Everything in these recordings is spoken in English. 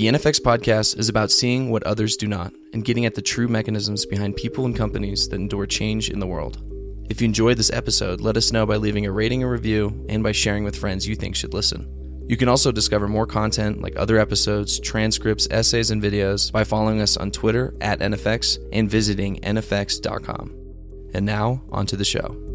The NFX podcast is about seeing what others do not and getting at the true mechanisms behind people and companies that endure change in the world. If you enjoyed this episode, let us know by leaving a rating or review and by sharing with friends you think should listen. You can also discover more content like other episodes, transcripts, essays, and videos by following us on Twitter at NFX and visiting NFX.com. And now, on to the show.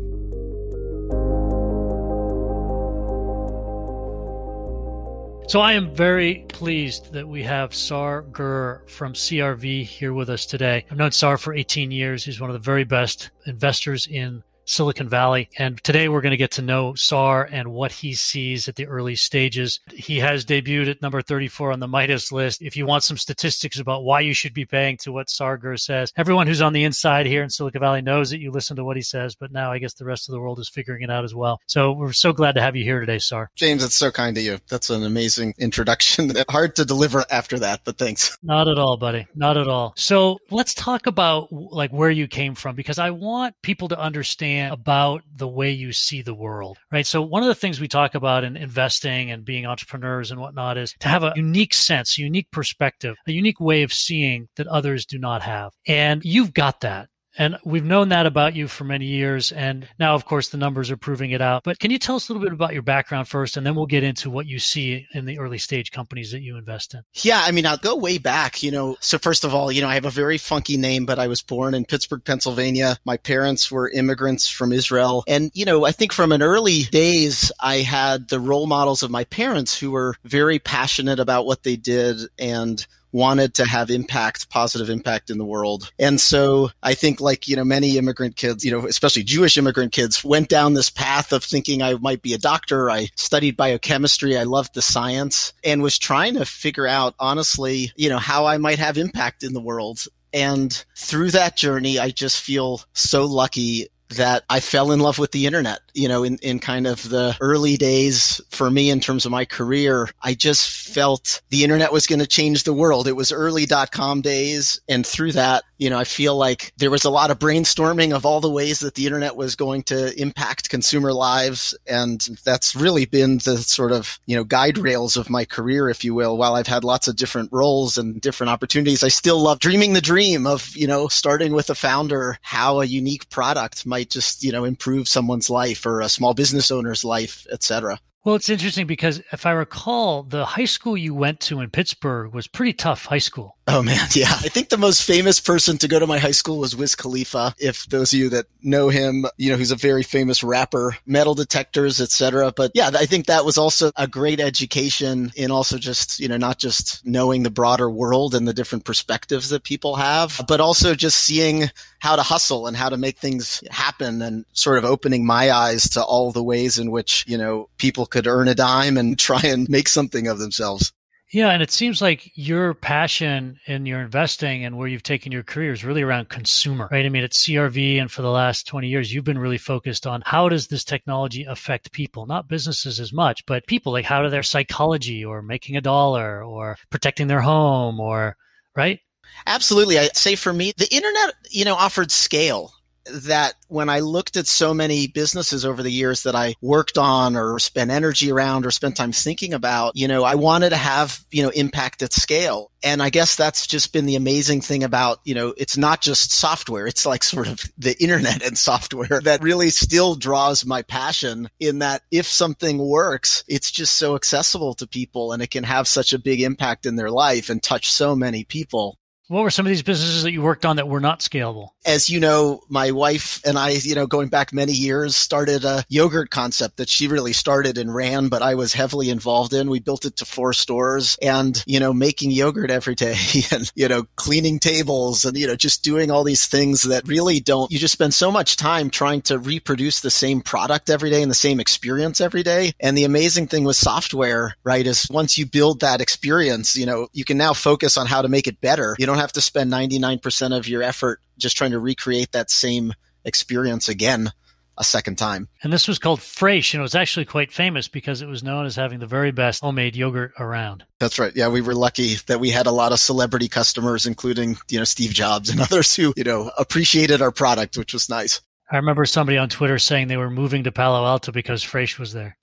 So I am very pleased that we have Saar Gur from CRV here with us today. I've known Saar for 18 years. He's one of the very best investors in Silicon Valley. And today we're going to get to know Saar and what he sees at the early stages. He has debuted at number 34 on the Midas list. If you want some statistics about why you should be paying to what Saar Gur says, everyone who's on the inside here in Silicon Valley knows that you listen to what he says, but now I guess the rest of the world is figuring it out as well. So we're so glad to have you here today, Saar. James, it's so kind of you. That's an amazing introduction. Hard to deliver after that, but thanks. Not at all, buddy. Not at all. So let's talk about like where you came from because I want people to understand understand about the way you see the world, right? So one of the things we talk about in investing and being entrepreneurs and whatnot is to have a unique sense, unique perspective, a unique way of seeing that others do not have. And you've got that. And we've known that about you for many years. And now, of course, the numbers are proving it out. But can you tell us a little bit about your background first? And then we'll get into what you see in the early stage companies that you invest in. Yeah. I mean, I'll go way back, you know. So, first of all, you know, I have a very funky name, but I was born in Pittsburgh, Pennsylvania. My parents were immigrants from Israel. And, you know, I think from an early days, I had the role models of my parents who were very passionate about what they did and wanted to have impact, positive impact in the world. And so I think like, you know, many immigrant kids, you know, especially Jewish immigrant kids went down this path of thinking I might be a doctor. I studied biochemistry. I loved the science and was trying to figure out honestly, you know, how I might have impact in the world. And through that journey, I just feel so lucky that I fell in love with the internet, you know, in, in kind of the early days for me in terms of my career. I just felt the internet was going to change the world. It was early dot com days. And through that, you know, I feel like there was a lot of brainstorming of all the ways that the internet was going to impact consumer lives. And that's really been the sort of, you know, guide rails of my career, if you will. While I've had lots of different roles and different opportunities, I still love dreaming the dream of, you know, starting with a founder, how a unique product might just, you know, improve someone's life or a small business owner's life, etc. Well, it's interesting because if I recall, the high school you went to in Pittsburgh was pretty tough high school. Oh man, yeah. I think the most famous person to go to my high school was Wiz Khalifa. If those of you that know him, you know, he's a very famous rapper, metal detectors, etc. But yeah, I think that was also a great education in also just, you know, not just knowing the broader world and the different perspectives that people have, but also just seeing how to hustle and how to make things happen and sort of opening my eyes to all the ways in which, you know, people could earn a dime and try and make something of themselves. Yeah, and it seems like your passion in your investing and where you've taken your career is really around consumer, right? I mean, at CRV and for the last 20 years, you've been really focused on how does this technology affect people, not businesses as much, but people like how do their psychology or making a dollar or protecting their home or, right? Absolutely. I'd say for me, the internet, you know, offered scale that when I looked at so many businesses over the years that I worked on or spent energy around or spent time thinking about, you know, I wanted to have, you know, impact at scale. And I guess that's just been the amazing thing about, you know, it's not just software. It's like sort of the internet and software that really still draws my passion in that if something works, it's just so accessible to people and it can have such a big impact in their life and touch so many people. What were some of these businesses that you worked on that were not scalable? As you know, my wife and I, you know, going back many years, started a yogurt concept that she really started and ran, but I was heavily involved in. We built it to four stores and, you know, making yogurt every day and, you know, cleaning tables and, you know, just doing all these things that really don't, you just spend so much time trying to reproduce the same product every day and the same experience every day. And the amazing thing with software, right, is once you build that experience, you know, you can now focus on how to make it better. You don't don't have to spend 99% of your effort just trying to recreate that same experience again a second time. And this was called Fraiche, and it was actually quite famous because it was known as having the very best homemade yogurt around. That's right. Yeah, we were lucky that we had a lot of celebrity customers, including you know Steve Jobs and others who you know appreciated our product, which was nice. I remember somebody on Twitter saying they were moving to Palo Alto because Fraiche was there.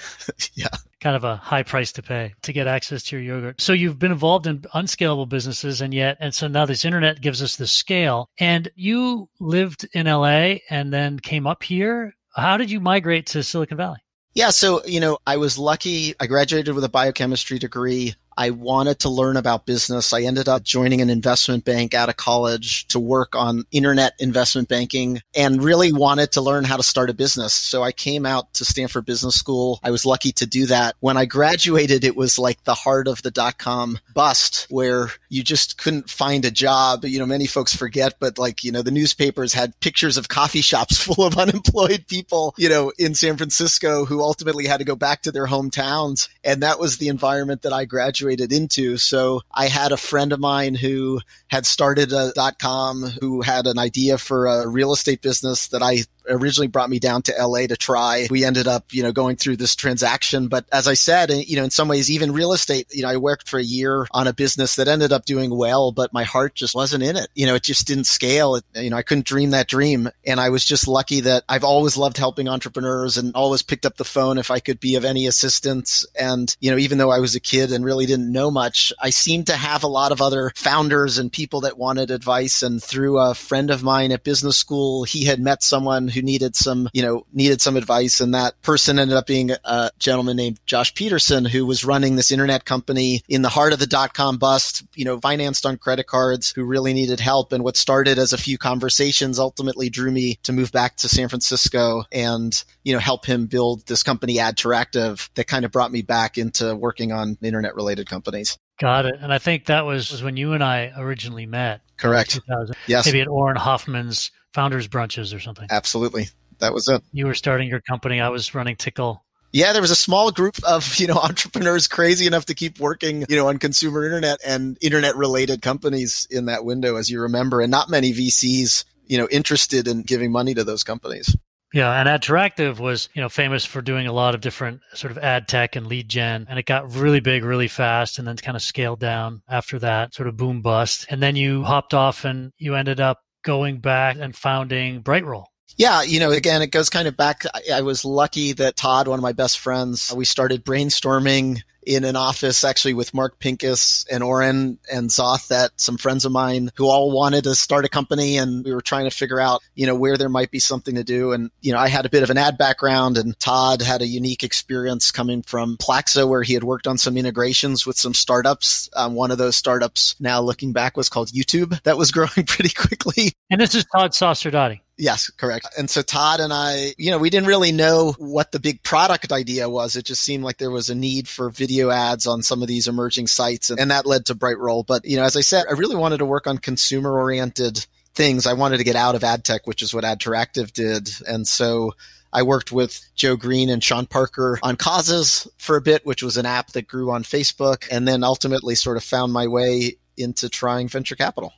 yeah. Kind of a high price to pay to get access to your yogurt. So you've been involved in unscalable businesses and yet, and so now this internet gives us the scale. And you lived in LA and then came up here. How did you migrate to Silicon Valley? Yeah, so, you know, I was lucky. I graduated with a biochemistry degree. I wanted to learn about business. I ended up joining an investment bank out of college to work on internet investment banking and really wanted to learn how to start a business. So I came out to Stanford Business School. I was lucky to do that. When I graduated, it was like the heart of the dot com bust where you just couldn't find a job. You know, many folks forget, but like, you know, the newspapers had pictures of coffee shops full of unemployed people, you know, in San Francisco who ultimately had to go back to their hometowns. And that was the environment that I graduated graduated into. So I had a friend of mine who had started a dot com who had an idea for a real estate business that I originally brought me down to LA to try. We ended up, you know, going through this transaction. But as I said, you know, in some ways, even real estate, you know, I worked for a year on a business that ended up doing well, but my heart just wasn't in it. You know, it just didn't scale. It, you know, I couldn't dream that dream. And I was just lucky that I've always loved helping entrepreneurs and always picked up the phone if I could be of any assistance. And, you know, even though I was a kid and really didn't know much, I seemed to have a lot of other founders and people that wanted advice. And through a friend of mine at business school, he had met someone who needed some, you know, needed some advice. And that person ended up being a gentleman named Josh Peterson, who was running this internet company in the heart of the dot com bust, you know, financed on credit cards, who really needed help. And what started as a few conversations ultimately drew me to move back to San Francisco and, you know, help him build this company, Adteractive, that kind of brought me back into working on internet related companies. Got it. And I think that was, was when you and I originally met. Correct. Yes. Maybe at Auren Hoffman's founders brunches or something. Absolutely. That was it. You were starting your company. I was running Tickle. Yeah, there was a small group of, you know, entrepreneurs crazy enough to keep working, you know, on consumer internet and internet related companies in that window, as you remember, and not many VCs, you know, interested in giving money to those companies. Yeah, and Adteractive was, you know, famous for doing a lot of different sort of ad tech and lead gen, and it got really big really fast and then kind of scaled down after that, sort of boom bust. And then you hopped off and you ended up going back and founding Brightroll. Yeah, you know, again, it goes kind of back. I, I was lucky that Todd, one of my best friends, we started brainstorming in an office actually with Mark Pincus and Auren and Zoth that some friends of mine who all wanted to start a company and we were trying to figure out, you know, where there might be something to do. And, you know, I had a bit of an ad background and Todd had a unique experience coming from Plaxo where he had worked on some integrations with some startups. Um, one of those startups now looking back was called YouTube that was growing pretty quickly. And this is Todd Sacerdoti. Yes, correct. And so Todd and I, you know, we didn't really know what the big product idea was. It just seemed like there was a need for video ads on some of these emerging sites. And, and that led to Brightroll. But, you know, as I said, I really wanted to work on consumer oriented things. I wanted to get out of ad tech, which is what Adteractive did. And so I worked with Joe Green and Sean Parker on Causes for a bit, which was an app that grew on Facebook, and then ultimately sort of found my way into trying venture capital.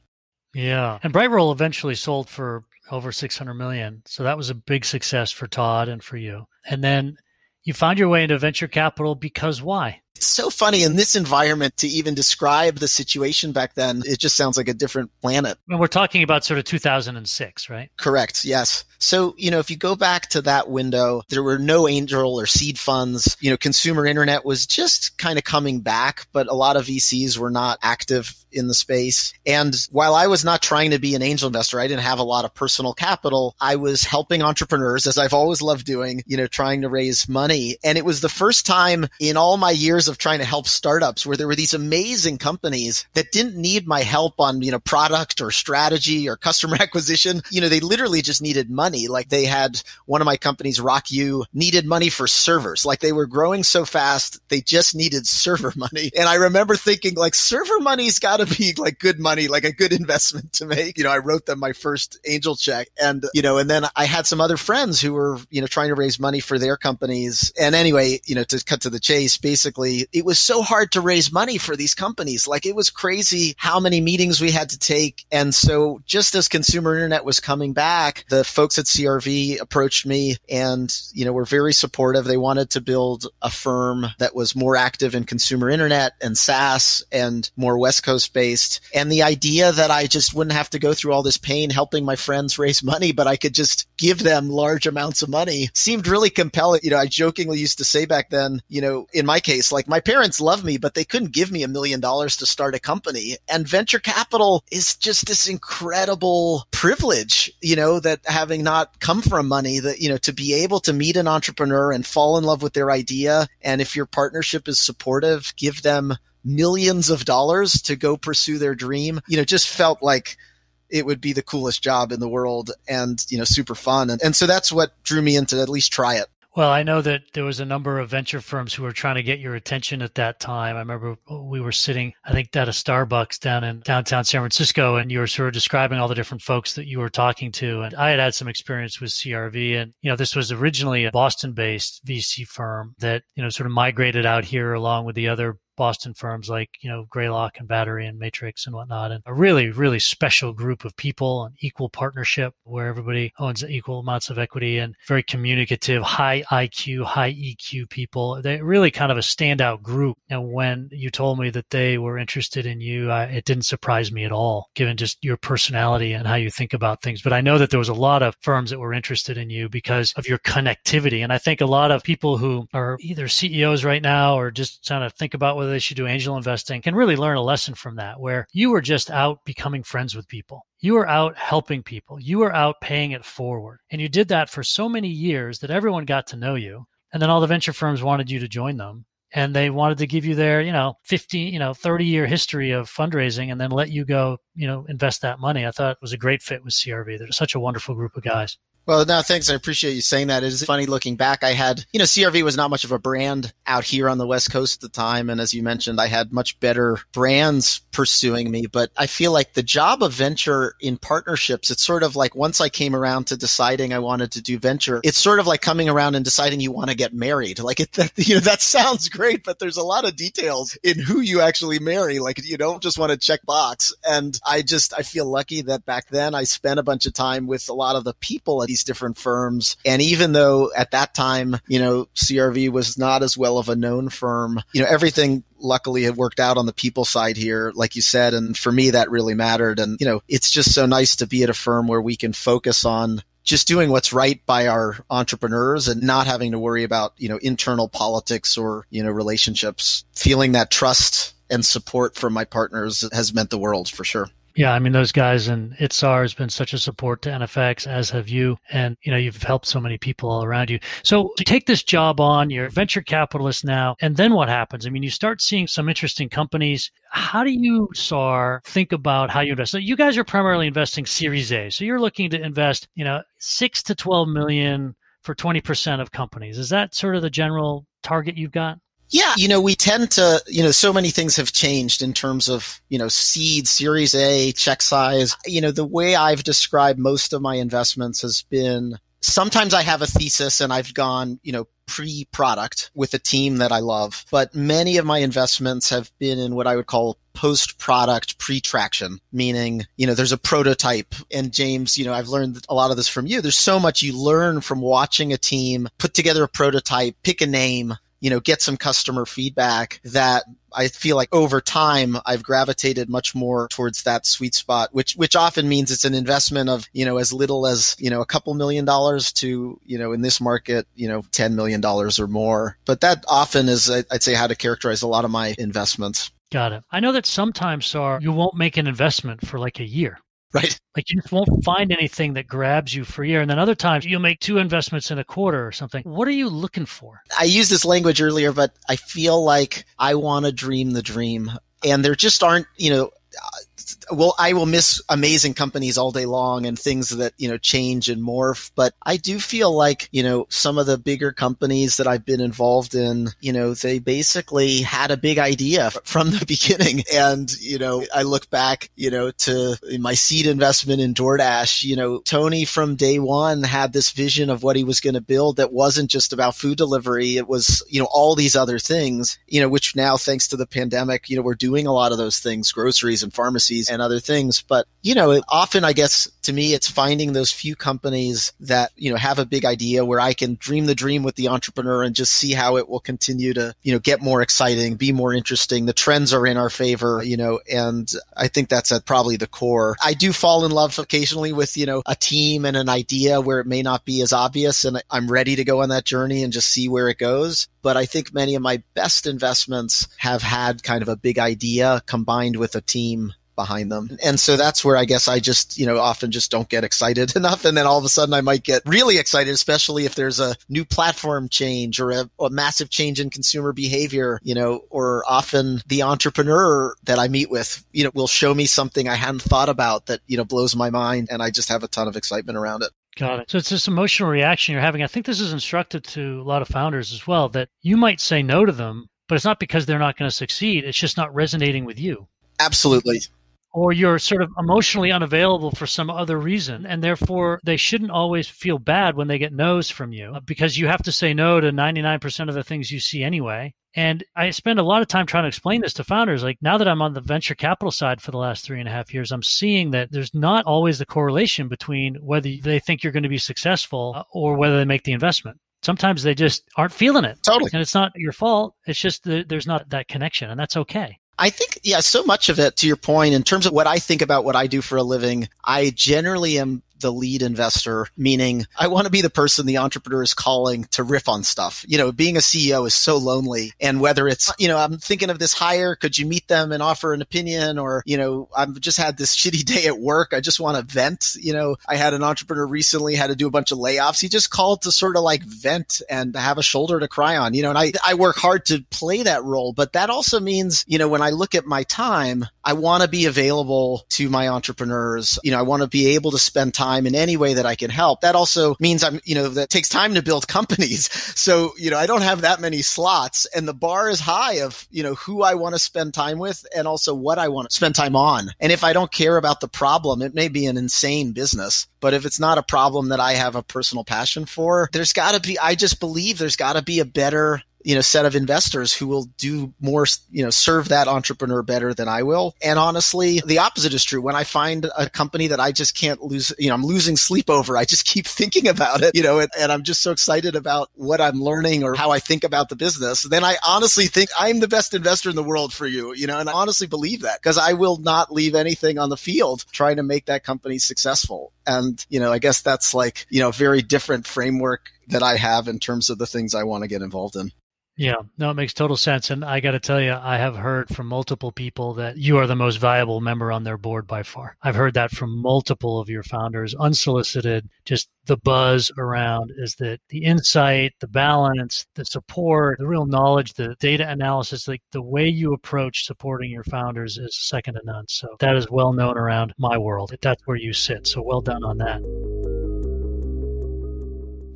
Yeah. And Brightroll eventually sold for over 600 million. So that was a big success for Todd and for you. And then you found your way into venture capital because why? It's so funny in this environment to even describe the situation back then. It just sounds like a different planet. And we're talking about sort of 2006, right? Correct. Yes. So, you know, if you go back to that window, there were no angel or seed funds. You know, consumer internet was just kind of coming back, but a lot of VCs were not active in the space. And while I was not trying to be an angel investor, I didn't have a lot of personal capital. I was helping entrepreneurs as I've always loved doing, you know, trying to raise money. And it was the first time in all my years of trying to help startups where there were these amazing companies that didn't need my help on, you know, product or strategy or customer acquisition. You know, they literally just needed money. Like they had one of my companies, RockYou, needed money for servers. Like they were growing so fast, they just needed server money. And I remember thinking like server money's got to be like good money, like a good investment to make. You know, I wrote them my first angel check and, you know, and then I had some other friends who were, you know, trying to raise money for their companies. And anyway, you know, to cut to the chase, basically it was so hard to raise money for these companies. Like it was crazy how many meetings we had to take. And so just as consumer internet was coming back, the folks at CRV approached me and, you know, were very supportive. They wanted to build a firm that was more active in consumer internet and SaaS and more West Coast based. And the idea that I just wouldn't have to go through all this pain helping my friends raise money, but I could just give them large amounts of money seemed really compelling. You know, I jokingly used to say back then, you know, in my case, like my parents love me, but they couldn't give me a million dollars to start a company. And venture capital is just this incredible privilege, you know, that having not come from money, that, you know, to be able to meet an entrepreneur and fall in love with their idea. And if your partnership is supportive, give them millions of dollars to go pursue their dream, you know, just felt like it would be the coolest job in the world and, you know, super fun. And, and so that's what drew me into at least try it. Well, I know that there was a number of venture firms who were trying to get your attention at that time. I remember we were sitting, I think, at a Starbucks down in downtown San Francisco, and you were sort of describing all the different folks that you were talking to. And I had had some experience with CRV, and you know, this was originally a Boston-based VC firm that you know sort of migrated out here along with the other Boston firms like, you know, Greylock and Battery and Matrix and whatnot. And a really, really special group of people, an equal partnership where everybody owns equal amounts of equity and very communicative, high IQ, high EQ people. They're really kind of a standout group. And when you told me that they were interested in you, I, it didn't surprise me at all, given just your personality and how you think about things. But I know that there was a lot of firms that were interested in you because of your connectivity. And I think a lot of people who are either CEOs right now or just trying to think about whether they should do angel investing can really learn a lesson from that, where you were just out becoming friends with people. You were out helping people. You were out paying it forward. And you did that for so many years that everyone got to know you. And then all the venture firms wanted you to join them and they wanted to give you their, you know, 15, you know, 30 year history of fundraising and then let you go, you know, invest that money. I thought it was a great fit with CRV. They're such a wonderful group of guys. Well, no, thanks. I appreciate you saying that. It is funny looking back. I had, you know, CRV was not much of a brand out here on the West Coast at the time. And as you mentioned, I had much better brands pursuing me. But I feel like the job of venture in partnerships, it's sort of like once I came around to deciding I wanted to do venture, it's sort of like coming around and deciding you want to get married. Like it, that, you know, that sounds great, but there's a lot of details in who you actually marry. Like you don't just want to check box. And I just, I feel lucky that back then I spent a bunch of time with a lot of the people these different firms. And even though at that time, you know, CRV was not as well of a known firm, you know, everything luckily had worked out on the people side here, like you said. And for me, that really mattered. And, you know, it's just so nice to be at a firm where we can focus on just doing what's right by our entrepreneurs and not having to worry about, you know, internal politics or, you know, relationships. Feeling that trust and support from my partners has meant the world for sure. Yeah, I mean those guys and Izhar has been such a support to NFX, as have you, and you know you've helped so many people all around you. So to take this job on, you're a venture capitalist now, and then what happens? I mean, you start seeing some interesting companies. How do you, Saar, think about how you invest? So you guys are primarily investing Series A, so you're looking to invest, you know, six to twelve million for twenty percent of companies. Is that sort of the general target you've got? Yeah, you know, we tend to, you know, so many things have changed in terms of, you know, seed, series A, check size. You know, the way I've described most of my investments has been sometimes I have a thesis and I've gone, you know, pre product with a team that I love, but many of my investments have been in what I would call post product pre traction, meaning, you know, there's a prototype. And James, you know, I've learned a lot of this from you. There's so much you learn from watching a team put together a prototype, pick a name, you know, get some customer feedback that I feel like over time I've gravitated much more towards that sweet spot, which which often means it's an investment of you know as little as you know a couple million dollars to you know in this market you know ten million dollars or more. But that often is I'd say how to characterize a lot of my investments. Got it. I know that sometimes, Saar, you won't make an investment for like a year. Right. Like you just won't find anything that grabs you for a year. And then other times you'll make two investments in a quarter or something. What are you looking for? I used this language earlier, but I feel like I want to dream the dream. And there just aren't, you know, well, I will miss amazing companies all day long and things that you know change and morph. But I do feel like you know some of the bigger companies that I've been involved in, you know, they basically had a big idea from the beginning, and you know, I look back, you know, to my seed investment in DoorDash. You know, Tony from day one had this vision of what he was going to build that wasn't just about food delivery; it was you know all these other things. You know, which now thanks to the pandemic, you know, we're doing a lot of those things, groceries and pharmacies and other things. But, you know, often I guess to me, it's finding those few companies that, you know, have a big idea where I can dream the dream with the entrepreneur and just see how it will continue to, you know, get more exciting, be more interesting. The trends are in our favor, you know, and I think that's at probably the core. I do fall in love occasionally with, you know, a team and an idea where it may not be as obvious and I'm ready to go on that journey and just see where it goes. But I think many of my best investments have had kind of a big idea combined with a team behind them. And so that's where I guess I just, you know, often just don't get excited enough. And then all of a sudden I might get really excited, especially if there's a new platform change or a, a massive change in consumer behavior, you know, or often the entrepreneur that I meet with, you know, will show me something I hadn't thought about that, you know, blows my mind. And I just have a ton of excitement around it. Got it. So it's this emotional reaction you're having. I think this is instructive to a lot of founders as well that you might say no to them, but it's not because they're not going to succeed. It's just not resonating with you. Absolutely or you're sort of emotionally unavailable for some other reason. And therefore, they shouldn't always feel bad when they get no's from you because you have to say no to 99% of the things you see anyway. And I spend a lot of time trying to explain this to founders. Like now that I'm on the venture capital side for the last three and a half years, I'm seeing that there's not always the correlation between whether they think you're going to be successful uh, or whether they make the investment sometimes they just aren't feeling it. Totally. And it's not your fault. It's just that there's not that connection, and that's okay. I think, yeah, so much of it, to your point, in terms of what I think about what I do for a living, I generally am the lead investor, meaning I want to be the person the entrepreneur is calling to riff on stuff. You know, being a CEO is so lonely. And whether it's, you know, I'm thinking of this hire, could you meet them and offer an opinion? Or, you know, I've just had this shitty day at work. I just want to vent. You know, I had an entrepreneur recently had to do a bunch of layoffs. He just called to sort of like vent and have a shoulder to cry on, you know, and I, I work hard to play that role. But that also means, you know, when I look at my time, I want to be available to my entrepreneurs. You know, I want to be able to spend time time in any way that I can help. That also means I'm, you know, that takes time to build companies. So, you know, I don't have that many slots and the bar is high of, you know, who I want to spend time with and also what I want to spend time on. And if I don't care about the problem, it may be an insane business. But if it's not a problem that I have a personal passion for, there's got to be, I just believe there's got to be a better you know set of investors who will do more you know serve that entrepreneur better than I will. And honestly the opposite is true. When I find a company that I just can't lose you know I'm losing sleep over I just keep thinking about it you know and, and I'm just so excited about what I'm learning or how I think about the business then I honestly think I'm the best investor in the world for you you know and I honestly believe that because I will not leave anything on the field trying to make that company successful. And you know I guess that's like you know a very different framework that I have in terms of the things I want to get involved in yeah, no, it makes total sense. And I got to tell you, I have heard from multiple people that you are the most valuable member on their board by far. I've heard that from multiple of your founders, unsolicited. Just the buzz around is that the insight, the balance, the support, the real knowledge, the data analysis, like the way you approach supporting your founders is second to none. So that is well known around my world. That's where you sit. So well done on that.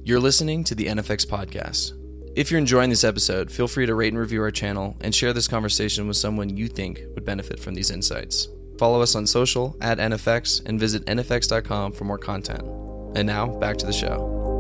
You're listening to the NFX podcast if you're enjoying this episode, feel free to rate and review our channel and share this conversation with someone you think would benefit from these insights. Follow us on social at NFX and visit NFX.com for more content. And now, back to the show.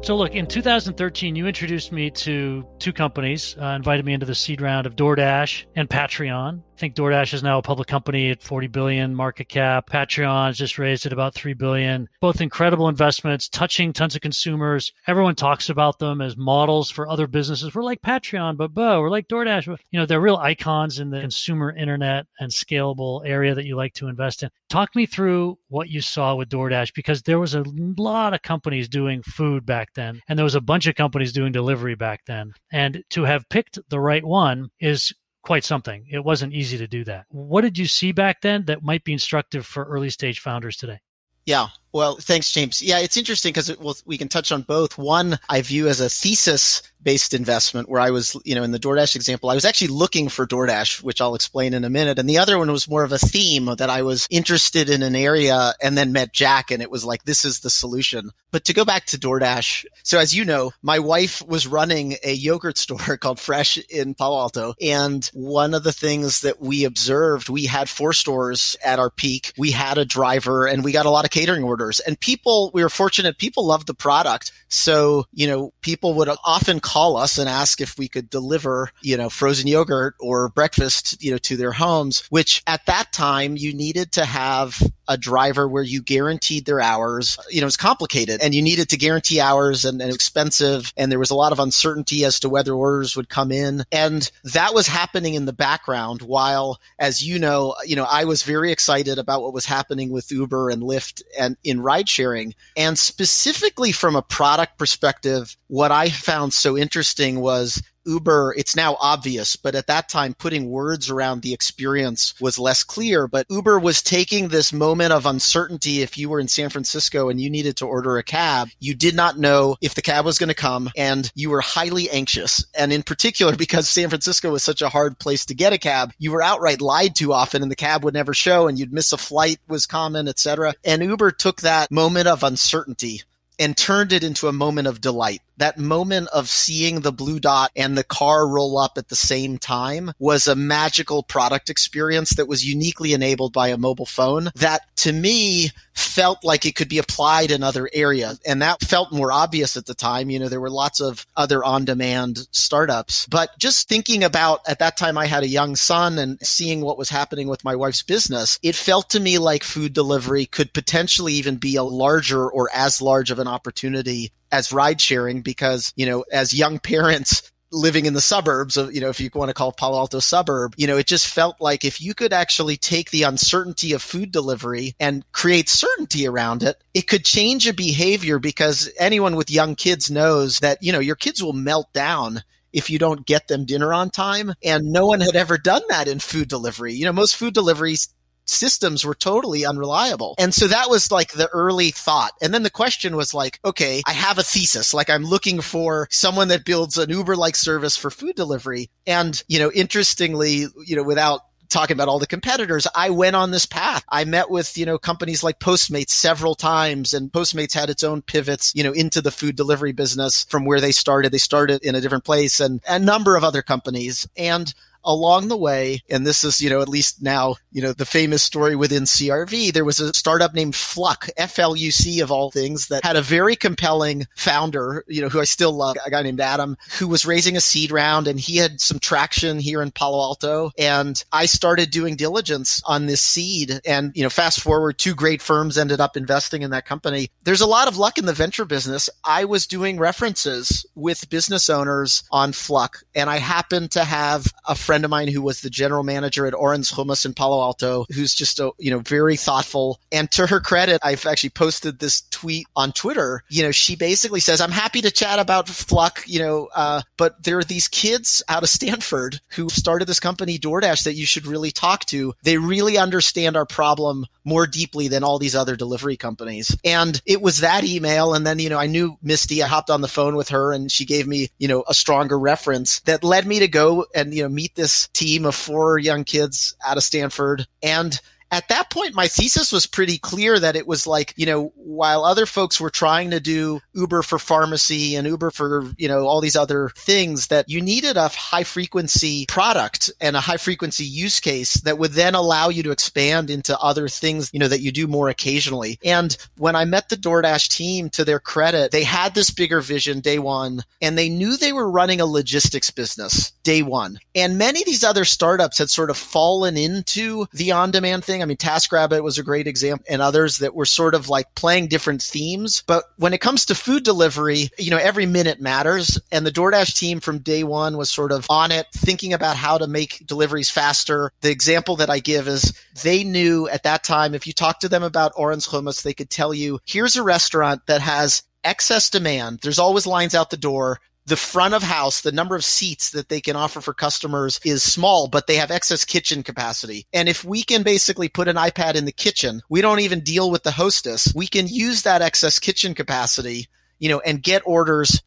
So, look, in 2013, you introduced me to two companies, uh, invited me into the seed round of DoorDash and Patreon. I think DoorDash is now a public company at 40 billion market cap. Patreon has just raised at about 3 billion. Both incredible investments, touching tons of consumers. Everyone talks about them as models for other businesses. We're like Patreon, but Bo, we're like DoorDash. You know, they're real icons in the consumer internet and scalable area that you like to invest in. Talk me through what you saw with DoorDash because there was a lot of companies doing food back then, and there was a bunch of companies doing delivery back then. And to have picked the right one is quite something. It wasn't easy to do that. What did you see back then that might be instructive for early stage founders today? Yeah. Well, thanks, James. Yeah, it's interesting because it, well, we can touch on both. One, I view as a thesis based investment where I was, you know, in the DoorDash example, I was actually looking for DoorDash, which I'll explain in a minute. And the other one was more of a theme that I was interested in an area and then met Jack and it was like, this is the solution. But to go back to DoorDash. So as you know, my wife was running a yogurt store called Fraiche in Palo Alto. And one of the things that we observed, we had four stores at our peak. We had a driver and we got a lot of catering orders and people, we were fortunate. People loved the product. So, you know, people would often call us and ask if we could deliver, you know, frozen yogurt or breakfast, you know, to their homes, which at that time you needed to have a driver where you guaranteed their hours. You know, it's complicated and you needed to guarantee hours and, and expensive. And there was a lot of uncertainty as to whether orders would come in. And that was happening in the background while, as you know, you know, I was very excited about what was happening with Uber and Lyft and in ride sharing. And specifically from a product perspective, what I found so interesting was Uber, it's now obvious, but at that time, putting words around the experience was less clear. But Uber was taking this moment of uncertainty. If you were in San Francisco and you needed to order a cab, you did not know if the cab was going to come and you were highly anxious. And in particular, because San Francisco was such a hard place to get a cab, you were outright lied to often and the cab would never show and you'd miss a flight was common, etc. And Uber took that moment of uncertainty and turned it into a moment of delight. That moment of seeing the blue dot and the car roll up at the same time was a magical product experience that was uniquely enabled by a mobile phone that to me felt like it could be applied in other areas. And that felt more obvious at the time. You know, there were lots of other on demand startups, but just thinking about at that time, I had a young son and seeing what was happening with my wife's business, it felt to me like food delivery could potentially even be a larger or as large of an opportunity as ride sharing because, you know, as young parents, living in the suburbs of, you know, if you want to call Palo Alto suburb, you know, it just felt like if you could actually take the uncertainty of food delivery and create certainty around it, it could change a behavior because anyone with young kids knows that, you know, your kids will melt down if you don't get them dinner on time. And no one had ever done that in food delivery. You know, most food deliveries systems were totally unreliable. And so that was like the early thought. And then the question was like, okay, I have a thesis. Like I'm looking for someone that builds an Uber like service for food delivery. And, you know, interestingly, you know, without talking about all the competitors, I went on this path. I met with, you know, companies like Postmates several times and Postmates had its own pivots, you know, into the food delivery business from where they started. They started in a different place and a number of other companies. And along the way, and this is, you know, at least now, you know, the famous story within CRV, there was a startup named Fluc, F-L-U-C of all things, that had a very compelling founder, you know, who I still love, a guy named Adam, who was raising a seed round and he had some traction here in Palo Alto. And I started doing diligence on this seed. And, you know, fast forward, two great firms ended up investing in that company. There's a lot of luck in the venture business. I was doing references with business owners on Fluc and I happened to have a friend of mine who was the general manager at Oren's Hummus in Palo Alto, who's just a, you know, very thoughtful. And to her credit, I've actually posted this tweet on Twitter. You know, she basically says, I'm happy to chat about Fluc, you know, uh, but there are these kids out of Stanford who started this company, DoorDash, that you should really talk to. They really understand our problem more deeply than all these other delivery companies. And it was that email. And then, you know, I knew Misty. I hopped on the phone with her and she gave me, you know, a stronger reference that led me to go and, you know, meet this team of four young kids out of Stanford. And at that point, my thesis was pretty clear that it was like, you know, while other folks were trying to do Uber for pharmacy and Uber for, you know, all these other things, that you needed a high frequency product and a high frequency use case that would then allow you to expand into other things, you know, that you do more occasionally. And when I met the DoorDash team, to their credit, they had this bigger vision day one and they knew they were running a logistics business day one. And many of these other startups had sort of fallen into the on demand thing. I mean, TaskRabbit was a great example and others that were sort of like playing different themes. But when it comes to food delivery, you know, every minute matters. And the DoorDash team from day one was sort of on it, thinking about how to make deliveries faster. The example that I give is they knew at that time, if you talk to them about Oren's Hummus, they could tell you, here's a restaurant that has excess demand. There's always lines out the door the front of house, the number of seats that they can offer for customers is small, but they have excess kitchen capacity. And if we can basically put an iPad in the kitchen, we don't even deal with the hostess. We can use that excess kitchen capacity you know, and get orders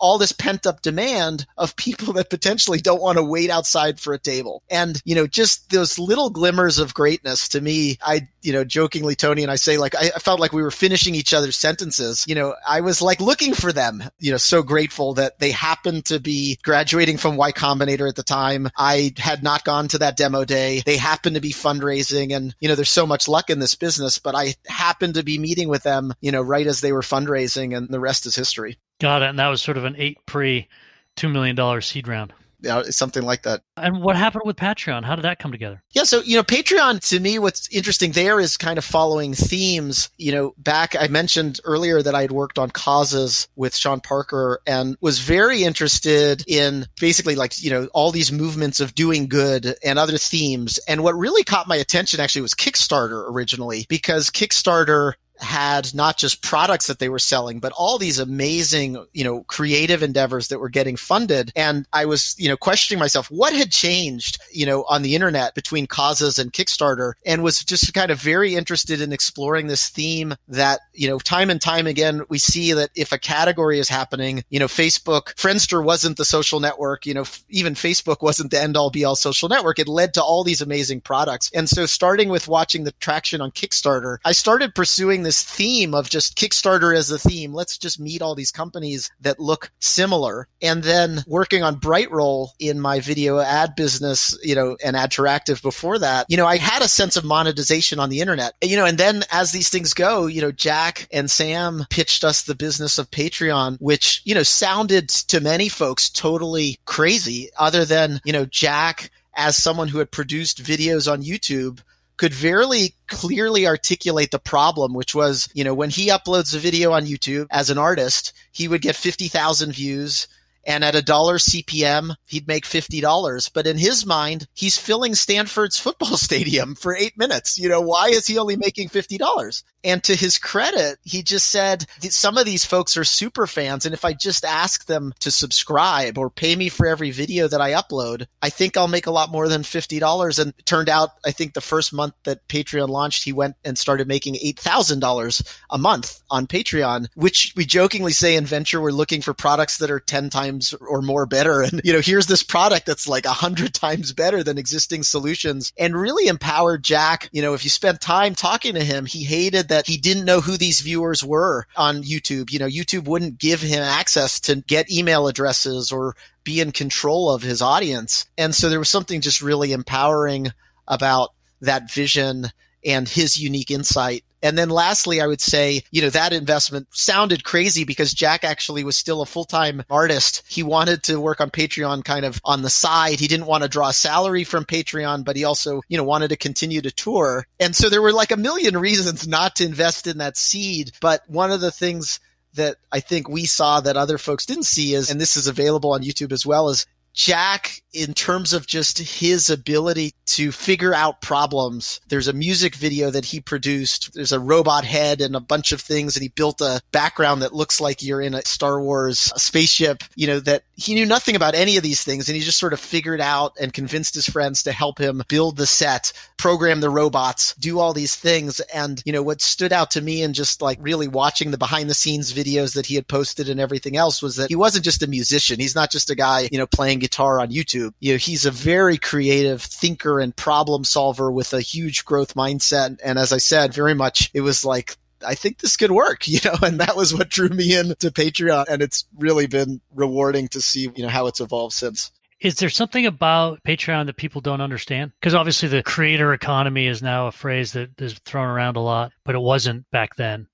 all this pent up demand of people that potentially don't want to wait outside for a table. And, you know, just those little glimmers of greatness to me, I, you know, jokingly, Tony and I say, like, I felt like we were finishing each other's sentences. You know, I was like looking for them, you know, so grateful that they happened to be graduating from Y Combinator at the time. I had not gone to that demo day. They happened to be fundraising and, you know, there's so much luck in this business, but I happened to be meeting with them, you know, right as they were fundraising and the rest is history. Got it. And that was sort of an eight pre $2 million seed round. Yeah, something like that. And what happened with Patreon? How did that come together? Yeah, so you know, Patreon to me, what's interesting there is kind of following themes. You know, back I mentioned earlier that I had worked on causes with Sean Parker and was very interested in basically like you know all these movements of doing good and other themes. And what really caught my attention actually was Kickstarter originally because Kickstarter had not just products that they were selling, but all these amazing, you know, creative endeavors that were getting funded. And I was, you know, questioning myself, what had changed, you know, on the internet between causes and Kickstarter and was just kind of very interested in exploring this theme that, you know, time and time again, we see that if a category is happening, you know, Facebook, Friendster wasn't the social network, you know, even Facebook wasn't the end all be all social network. It led to all these amazing products. And so starting with watching the traction on Kickstarter, I started pursuing this theme of just Kickstarter as a theme. Let's just meet all these companies that look similar. And then working on Brightroll in my video ad business, you know, and Adteractive before that, you know, I had a sense of monetization on the internet. You know, and then as these things go, you know, Jack and Sam pitched us the business of Patreon, which, you know, sounded to many folks totally crazy, other than, you know, Jack as someone who had produced videos on YouTube could very clearly articulate the problem, which was, you know, when he uploads a video on YouTube as an artist, he would get 50,000 views and at a dollar CPM, he'd make $50. But in his mind, he's filling Stanford's football stadium for eight minutes. You know, why is he only making $50? And to his credit, he just said some of these folks are super fans. And if I just ask them to subscribe or pay me for every video that I upload, I think I'll make a lot more than $50. And turned out, I think the first month that Patreon launched, he went and started making $8,000 a month on Patreon, which we jokingly say in venture, we're looking for products that are 10 times or more better. And, you know, here's this product that's like a hundred times better than existing solutions and really empowered Jack. You know, if you spent time talking to him, he hated that he didn't know who these viewers were on YouTube. You know, YouTube wouldn't give him access to get email addresses or be in control of his audience. And so there was something just really empowering about that vision and his unique insight. And then lastly, I would say, you know, that investment sounded crazy because Jack actually was still a full time artist. He wanted to work on Patreon kind of on the side. He didn't want to draw salary from Patreon, but he also, you know, wanted to continue to tour. And so there were like a million reasons not to invest in that seed. But one of the things that I think we saw that other folks didn't see is, and this is available on YouTube as well, is Jack, in terms of just his ability to figure out problems, there's a music video that he produced. There's a robot head and a bunch of things, and he built a background that looks like you're in a Star Wars spaceship, you know, that he knew nothing about any of these things. And he just sort of figured out and convinced his friends to help him build the set, program the robots, do all these things. And, you know, what stood out to me and just like really watching the behind the scenes videos that he had posted and everything else was that he wasn't just a musician. He's not just a guy, you know, playing guitar on YouTube. You know, he's a very creative thinker and problem solver with a huge growth mindset. And as I said, very much it was like I think this could work, you know, and that was what drew me in to Patreon. And it's really been rewarding to see, you know, how it's evolved since. Is there something about Patreon that people don't understand? Because obviously the creator economy is now a phrase that is thrown around a lot, but it wasn't back then.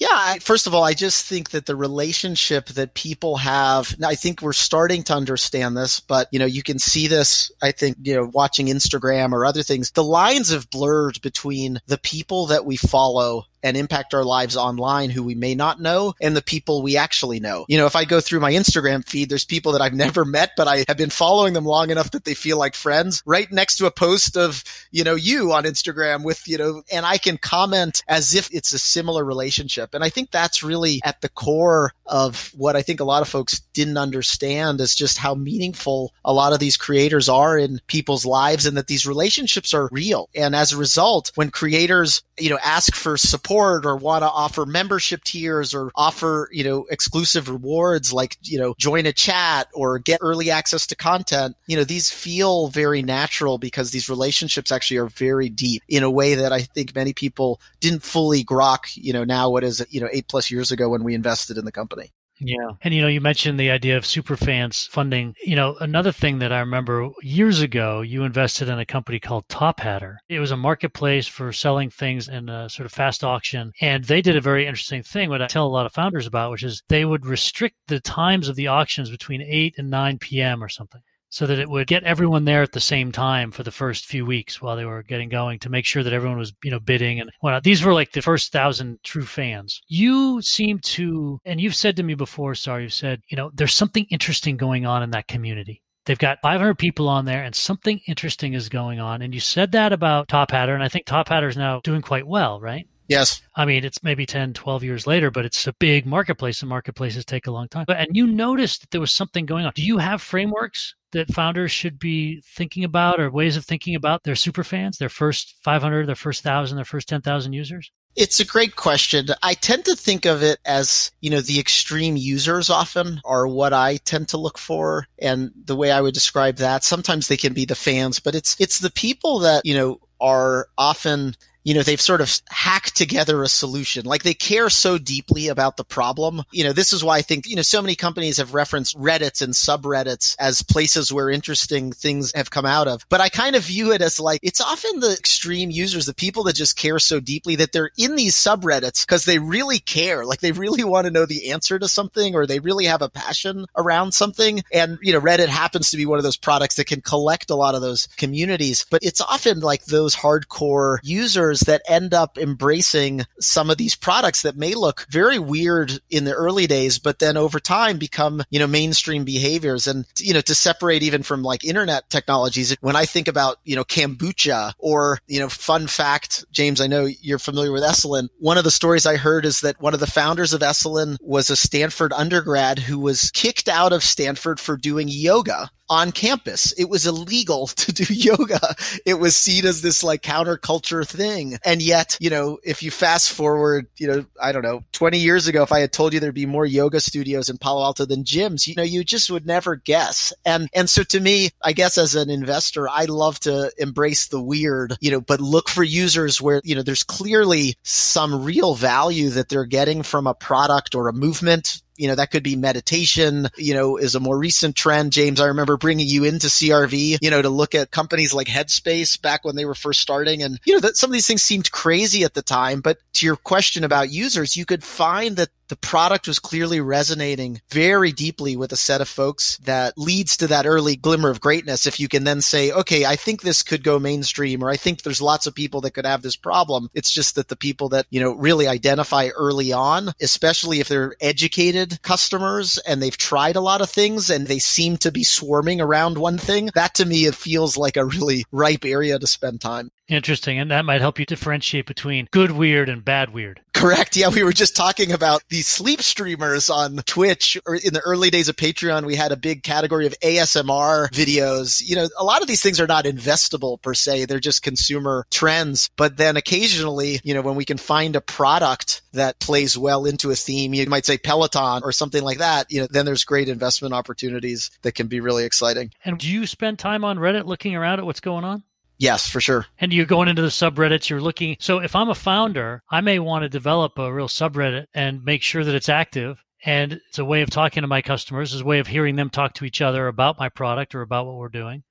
Yeah, I, first of all, I just think that the relationship that people have, I think we're starting to understand this, but you know, you can see this, I think, you know, watching Instagram or other things. The lines have blurred between the people that we follow and impact our lives online who we may not know and the people we actually know. You know, if I go through my Instagram feed, there's people that I've never met, but I have been following them long enough that they feel like friends right next to a post of, you know, you on Instagram with, you know, and I can comment as if it's a similar relationship. And I think that's really at the core of what I think a lot of folks didn't understand is just how meaningful a lot of these creators are in people's lives and that these relationships are real. And as a result, when creators, you know, ask for support or want to offer membership tiers or offer, you know, exclusive rewards like, you know, join a chat or get early access to content, you know, these feel very natural because these relationships actually are very deep in a way that I think many people didn't fully grok, you know, now what is it, you know, eight plus years ago when we invested in the company. Yeah. And, you know, you mentioned the idea of super fans funding. You know, another thing that I remember years ago, you invested in a company called Tophatter. It was a marketplace for selling things in a sort of fast auction. And they did a very interesting thing, what I tell a lot of founders about, which is they would restrict the times of the auctions between 8 and 9 p.m. or something so that it would get everyone there at the same time for the first few weeks while they were getting going to make sure that everyone was, you know, bidding and whatnot. These were like the first thousand true fans. You seem to, and you've said to me before, sorry, you've said, you know, there's something interesting going on in that community. They've got 500 people on there and something interesting is going on. And you said that about Tophatter, and I think Tophatter is now doing quite well, right? Yes. I mean, it's maybe 10, 12 years later, but it's a big marketplace and marketplaces take a long time. And you noticed that there was something going on. Do you have frameworks that founders should be thinking about or ways of thinking about their super fans, their first 500, their first 1,000, their first 10,000 users? It's a great question. I tend to think of it as, you know, the extreme users often are what I tend to look for. And the way I would describe that, sometimes they can be the fans, but it's, it's the people that, you know, are often you know, they've sort of hacked together a solution. Like they care so deeply about the problem. You know, this is why I think, you know, so many companies have referenced Reddits and subreddits as places where interesting things have come out of. But I kind of view it as like, it's often the extreme users, the people that just care so deeply that they're in these subreddits because they really care. Like they really want to know the answer to something or they really have a passion around something. And, you know, Reddit happens to be one of those products that can collect a lot of those communities, but it's often like those hardcore users that end up embracing some of these products that may look very weird in the early days, but then over time become, you know, mainstream behaviors. And, you know, to separate even from like internet technologies, when I think about, you know, kombucha or, you know, fun fact, James, I know you're familiar with Esalen. One of the stories I heard is that one of the founders of Esalen was a Stanford undergrad who was kicked out of Stanford for doing yoga on campus. It was illegal to do yoga. It was seen as this like counterculture thing. And yet, you know, if you fast forward, you know, I don't know, 20 years ago, if I had told you there'd be more yoga studios in Palo Alto than gyms, you know, you just would never guess. And, and so to me, I guess as an investor, I love to embrace the weird, you know, but look for users where, you know, there's clearly some real value that they're getting from a product or a movement you know, that could be meditation, you know, is a more recent trend. James, I remember bringing you into CRV, you know, to look at companies like Headspace back when they were first starting. And, you know, that some of these things seemed crazy at the time. But to your question about users, you could find that the product was clearly resonating very deeply with a set of folks that leads to that early glimmer of greatness. If you can then say, okay, I think this could go mainstream, or I think there's lots of people that could have this problem. It's just that the people that, you know, really identify early on, especially if they're educated customers and they've tried a lot of things and they seem to be swarming around one thing, that to me, it feels like a really ripe area to spend time. Interesting. And that might help you differentiate between good weird and bad weird. Correct. Yeah. We were just talking about these sleep streamers on Twitch or in the early days of Patreon. We had a big category of ASMR videos. You know, a lot of these things are not investable per se. They're just consumer trends. But then occasionally, you know, when we can find a product that plays well into a theme, you might say Peloton or something like that, you know, then there's great investment opportunities that can be really exciting. And do you spend time on Reddit looking around at what's going on? Yes, for sure. And you're going into the subreddits, you're looking. So if I'm a founder, I may want to develop a real subreddit and make sure that it's active. And it's a way of talking to my customers, it's a way of hearing them talk to each other about my product or about what we're doing.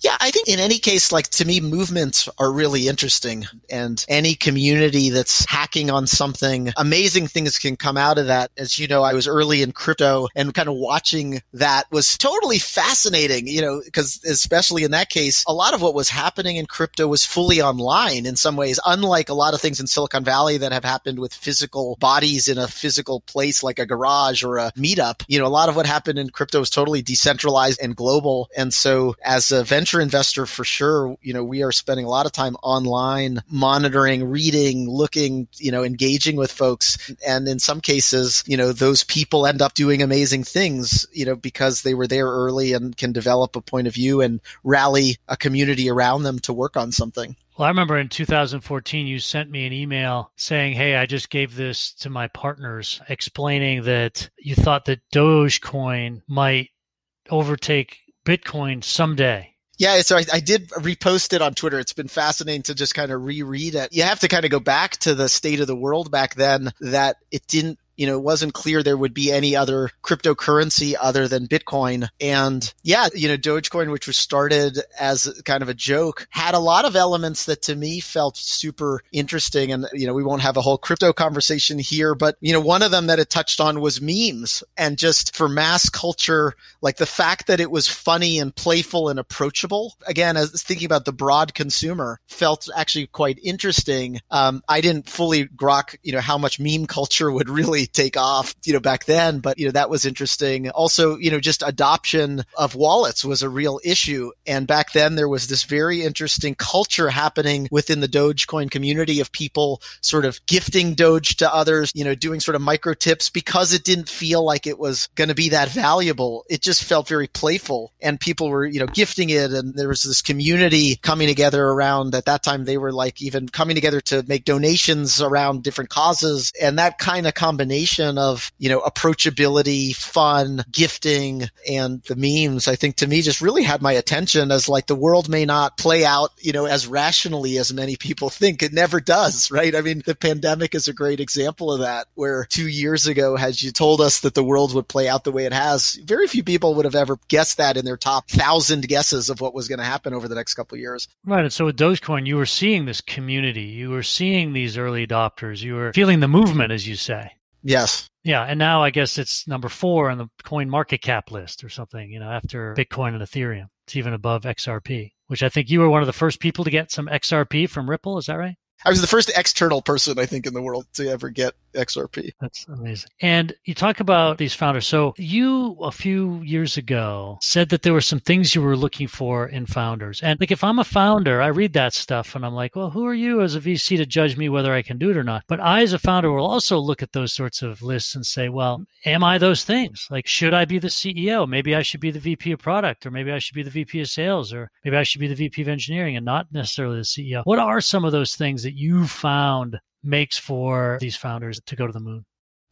Yeah, I think in any case, like to me, movements are really interesting and any community that's hacking on something, amazing things can come out of that. As you know, I was early in crypto and kind of watching that was totally fascinating, you know, because especially in that case, a lot of what was happening in crypto was fully online in some ways, unlike a lot of things in Silicon Valley that have happened with physical bodies in a physical place like a garage or a meetup. You know, a lot of what happened in crypto is totally decentralized and global. And so as a venture venture investor for sure, you know, we are spending a lot of time online monitoring, reading, looking, you know, engaging with folks. And in some cases, you know, those people end up doing amazing things, you know, because they were there early and can develop a point of view and rally a community around them to work on something. Well, I remember in 2014, you sent me an email saying, Hey, I just gave this to my partners, explaining that you thought that Dogecoin might overtake Bitcoin someday. Yeah, so I, I, did repost it on Twitter. It's been fascinating to just kind of reread it. You have to kind of go back to the state of the world back then that it didn't you know, it wasn't clear there would be any other cryptocurrency other than Bitcoin. And yeah, you know, Dogecoin, which was started as kind of a joke, had a lot of elements that to me felt super interesting. And, you know, we won't have a whole crypto conversation here, but, you know, one of them that it touched on was memes and just for mass culture, like the fact that it was funny and playful and approachable. Again, as thinking about the broad consumer felt actually quite interesting. Um, I didn't fully grok, you know, how much meme culture would really take off, you know, back then. But, you know, that was interesting. Also, you know, just adoption of wallets was a real issue. And back then there was this very interesting culture happening within the Dogecoin community of people sort of gifting Doge to others, you know, doing sort of micro tips because it didn't feel like it was going to be that valuable. It just felt very playful and people were, you know, gifting it. And there was this community coming together around at that time. They were like even coming together to make donations around different causes. And that kind of combination combination of, you know, approachability, fun, gifting, and the memes, I think to me just really had my attention as like the world may not play out, you know, as rationally as many people think. It never does, right? I mean, the pandemic is a great example of that, where two years ago, had you told us that the world would play out the way it has, very few people would have ever guessed that in their top thousand guesses of what was going to happen over the next couple of years. Right. And so with Dogecoin, you were seeing this community, you were seeing these early adopters, you were feeling the movement, as you say. Yes. Yeah, and now I guess it's number four on the coin market cap list or something, you know, after Bitcoin and Ethereum. It's even above XRP, which I think you were one of the first people to get some XRP from Ripple. Is that right? I was the first external person, I think, in the world to ever get XRP. That's amazing. And you talk about these founders. So you a few years ago said that there were some things you were looking for in founders. And like if I'm a founder, I read that stuff and I'm like, well, who are you as a VC to judge me whether I can do it or not? But I as a founder will also look at those sorts of lists and say, well, am I those things? Like should I be the CEO? Maybe I should be the VP of product or maybe I should be the VP of sales or maybe I should be the VP of engineering and not necessarily the CEO. What are some of those things that you found makes for these founders to go to the moon.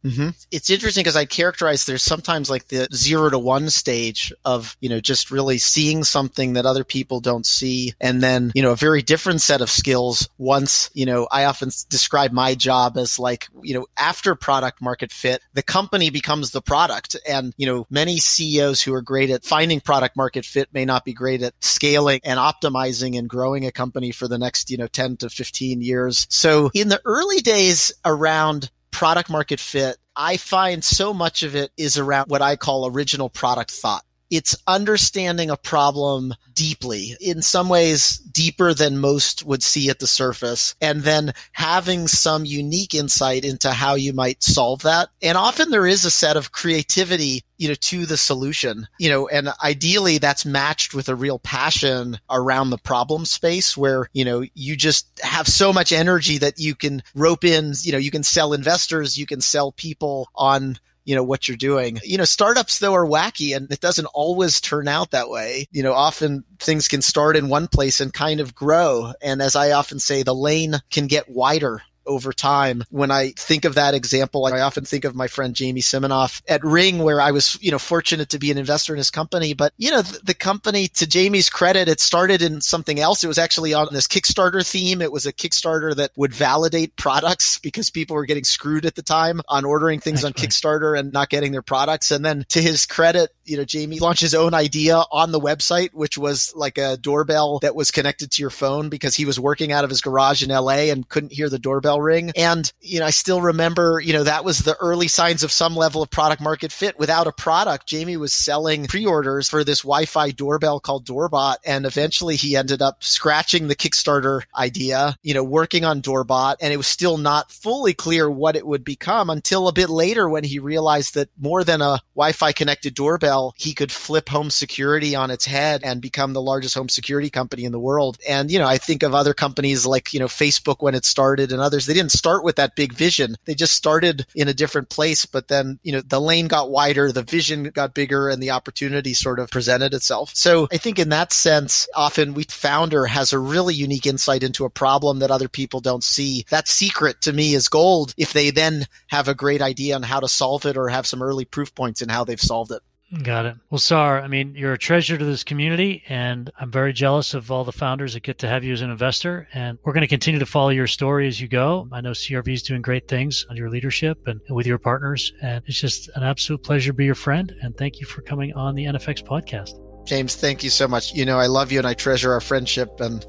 Mm-hmm. It's interesting because I characterize there's sometimes like the zero to one stage of, you know, just really seeing something that other people don't see. And then, you know, a very different set of skills once, you know, I often describe my job as like, you know, after product market fit, the company becomes the product. And, you know, many CEOs who are great at finding product market fit may not be great at scaling and optimizing and growing a company for the next, you know, 10 to 15 years. So in the early days around product market fit, I find so much of it is around what I call original product thought. It's understanding a problem deeply, in some ways deeper than most would see at the surface, and then having some unique insight into how you might solve that. And often there is a set of creativity you know, to the solution, you know, and ideally that's matched with a real passion around the problem space where, you know, you just have so much energy that you can rope in, you know, you can sell investors, you can sell people on you know what you're doing. You know startups though are wacky and it doesn't always turn out that way. You know often things can start in one place and kind of grow. And as i often say the lane can get wider over time. When I think of that example, I often think of my friend Jamie Siminoff at Ring, where I was, you know, fortunate to be an investor in his company. But, you know, the, the company, to Jamie's credit, it started in something else. It was actually on this Kickstarter theme. It was a Kickstarter that would validate products because people were getting screwed at the time on ordering things That's on right. Kickstarter and not getting their products. And then to his credit, you know, Jamie launched his own idea on the website, which was like a doorbell that was connected to your phone because he was working out of his garage in LA and couldn't hear the doorbell ring. And, you know, I still remember, you know, that was the early signs of some level of product market fit. Without a product, Jamie was selling pre-orders for this Wi-Fi doorbell called Doorbot. And eventually he ended up scratching the Kickstarter idea, you know, working on Doorbot. And it was still not fully clear what it would become until a bit later when he realized that more than a Wi-Fi connected doorbell, he could flip home security on its head and become the largest home security company in the world. And, you know, I think of other companies like, you know, Facebook when it started and others, they didn't start with that big vision. They just started in a different place, but then, you know, the lane got wider, the vision got bigger, and the opportunity sort of presented itself. So I think in that sense, often we founder has a really unique insight into a problem that other people don't see. That secret to me is gold if they then have a great idea on how to solve it or have some early proof points in how they've solved it. Got it. Well, Saar, I mean, you're a treasure to this community, and I'm very jealous of all the founders that get to have you as an investor. And we're going to continue to follow your story as you go. I know CRV is doing great things under your leadership and, with your partners. And it's just an absolute pleasure to be your friend. And thank you for coming on the NFX podcast. James, thank you so much. You know, I love you and I treasure our friendship and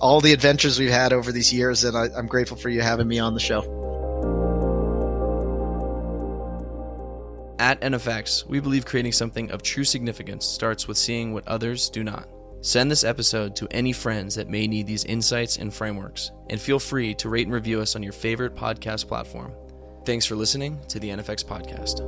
all the adventures we've had over these years. And I, I'm grateful for you having me on the show. At NFX, we believe creating something of true significance starts with seeing what others do not. Send this episode to any friends that may need these insights and frameworks, and feel free to rate and review us on your favorite podcast platform. Thanks for listening to the NFX Podcast.